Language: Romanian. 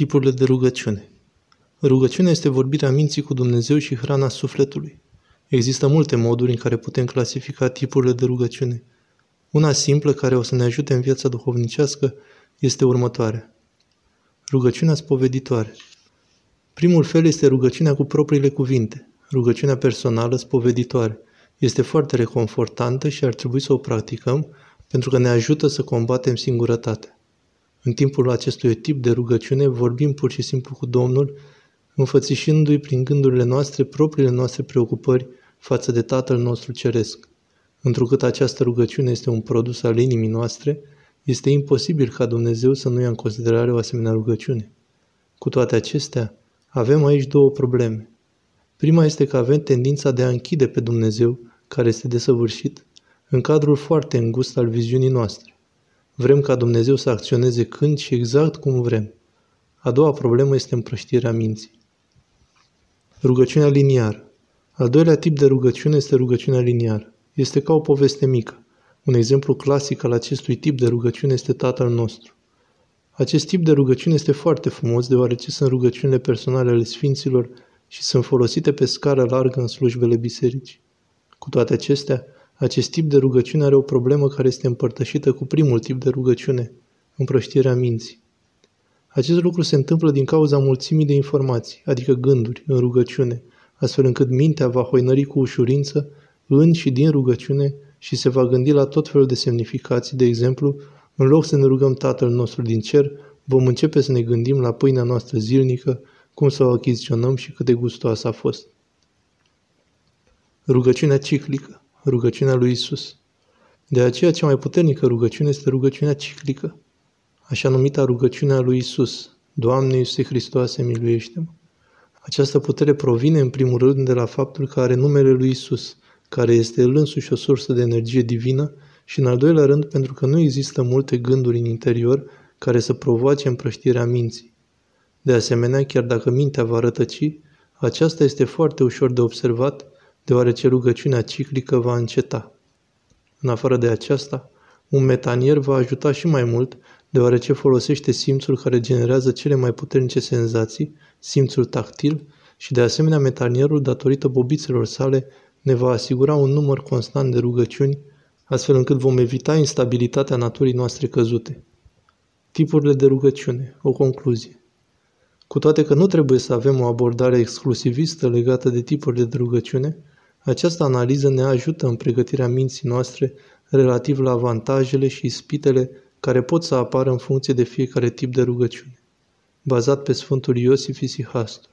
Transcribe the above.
Tipurile de rugăciune Rugăciunea este vorbirea minții cu Dumnezeu și hrana sufletului. Există multe moduri în care putem clasifica tipurile de rugăciune. Una simplă care o să ne ajute în viața duhovnicească este următoarea. Rugăciunea spoveditoare. Primul fel este rugăciunea cu propriile cuvinte, rugăciunea personală spoveditoare. Este foarte reconfortantă și ar trebui să o practicăm pentru că ne ajută să combatem singurătatea. În timpul acestui tip de rugăciune vorbim pur și simplu cu Domnul, înfățișându-i prin gândurile noastre propriile noastre preocupări față de Tatăl nostru Ceresc. Întrucât această rugăciune este un produs al inimii noastre, este imposibil ca Dumnezeu să nu ia în considerare o asemenea rugăciune. Cu toate acestea, avem aici două probleme. Prima este că avem tendința de a închide pe Dumnezeu, care este desăvârșit, în cadrul foarte îngust al viziunii noastre. Vrem ca Dumnezeu să acționeze când și exact cum vrem. A doua problemă este împrăștirea minții. Rugăciunea liniară. Al doilea tip de rugăciune este rugăciunea liniară. Este ca o poveste mică. Un exemplu clasic al acestui tip de rugăciune este Tatăl nostru. Acest tip de rugăciune este foarte frumos deoarece sunt rugăciunile personale ale Sfinților și sunt folosite pe scară largă în slujbele bisericii. Cu toate acestea, acest tip de rugăciune are o problemă care este împărtășită cu primul tip de rugăciune, împrăștirea minții. Acest lucru se întâmplă din cauza mulțimii de informații, adică gânduri, în rugăciune, astfel încât mintea va hoinări cu ușurință în și din rugăciune și se va gândi la tot felul de semnificații, de exemplu, în loc să ne rugăm Tatăl nostru din cer, vom începe să ne gândim la pâinea noastră zilnică, cum să o achiziționăm și cât de gustoasă a fost. Rugăciunea ciclică, rugăciunea lui Isus. De aceea, cea mai puternică rugăciune este rugăciunea ciclică, așa numita rugăciunea lui Isus. Doamne Iisuse Hristoase, miluiește-mă! Această putere provine în primul rând de la faptul că are numele lui Isus, care este el însuși o sursă de energie divină și în al doilea rând pentru că nu există multe gânduri în interior care să provoace împrăștirea minții. De asemenea, chiar dacă mintea va rătăci, aceasta este foarte ușor de observat, deoarece rugăciunea ciclică va înceta. În afară de aceasta, un metanier va ajuta și mai mult, deoarece folosește simțul care generează cele mai puternice senzații, simțul tactil, și de asemenea metanierul, datorită bobițelor sale, ne va asigura un număr constant de rugăciuni, astfel încât vom evita instabilitatea naturii noastre căzute. Tipurile de rugăciune. O concluzie. Cu toate că nu trebuie să avem o abordare exclusivistă legată de tipurile de rugăciune, această analiză ne ajută în pregătirea minții noastre relativ la avantajele și ispitele care pot să apară în funcție de fiecare tip de rugăciune. Bazat pe Sfântul Iosif Isihastu.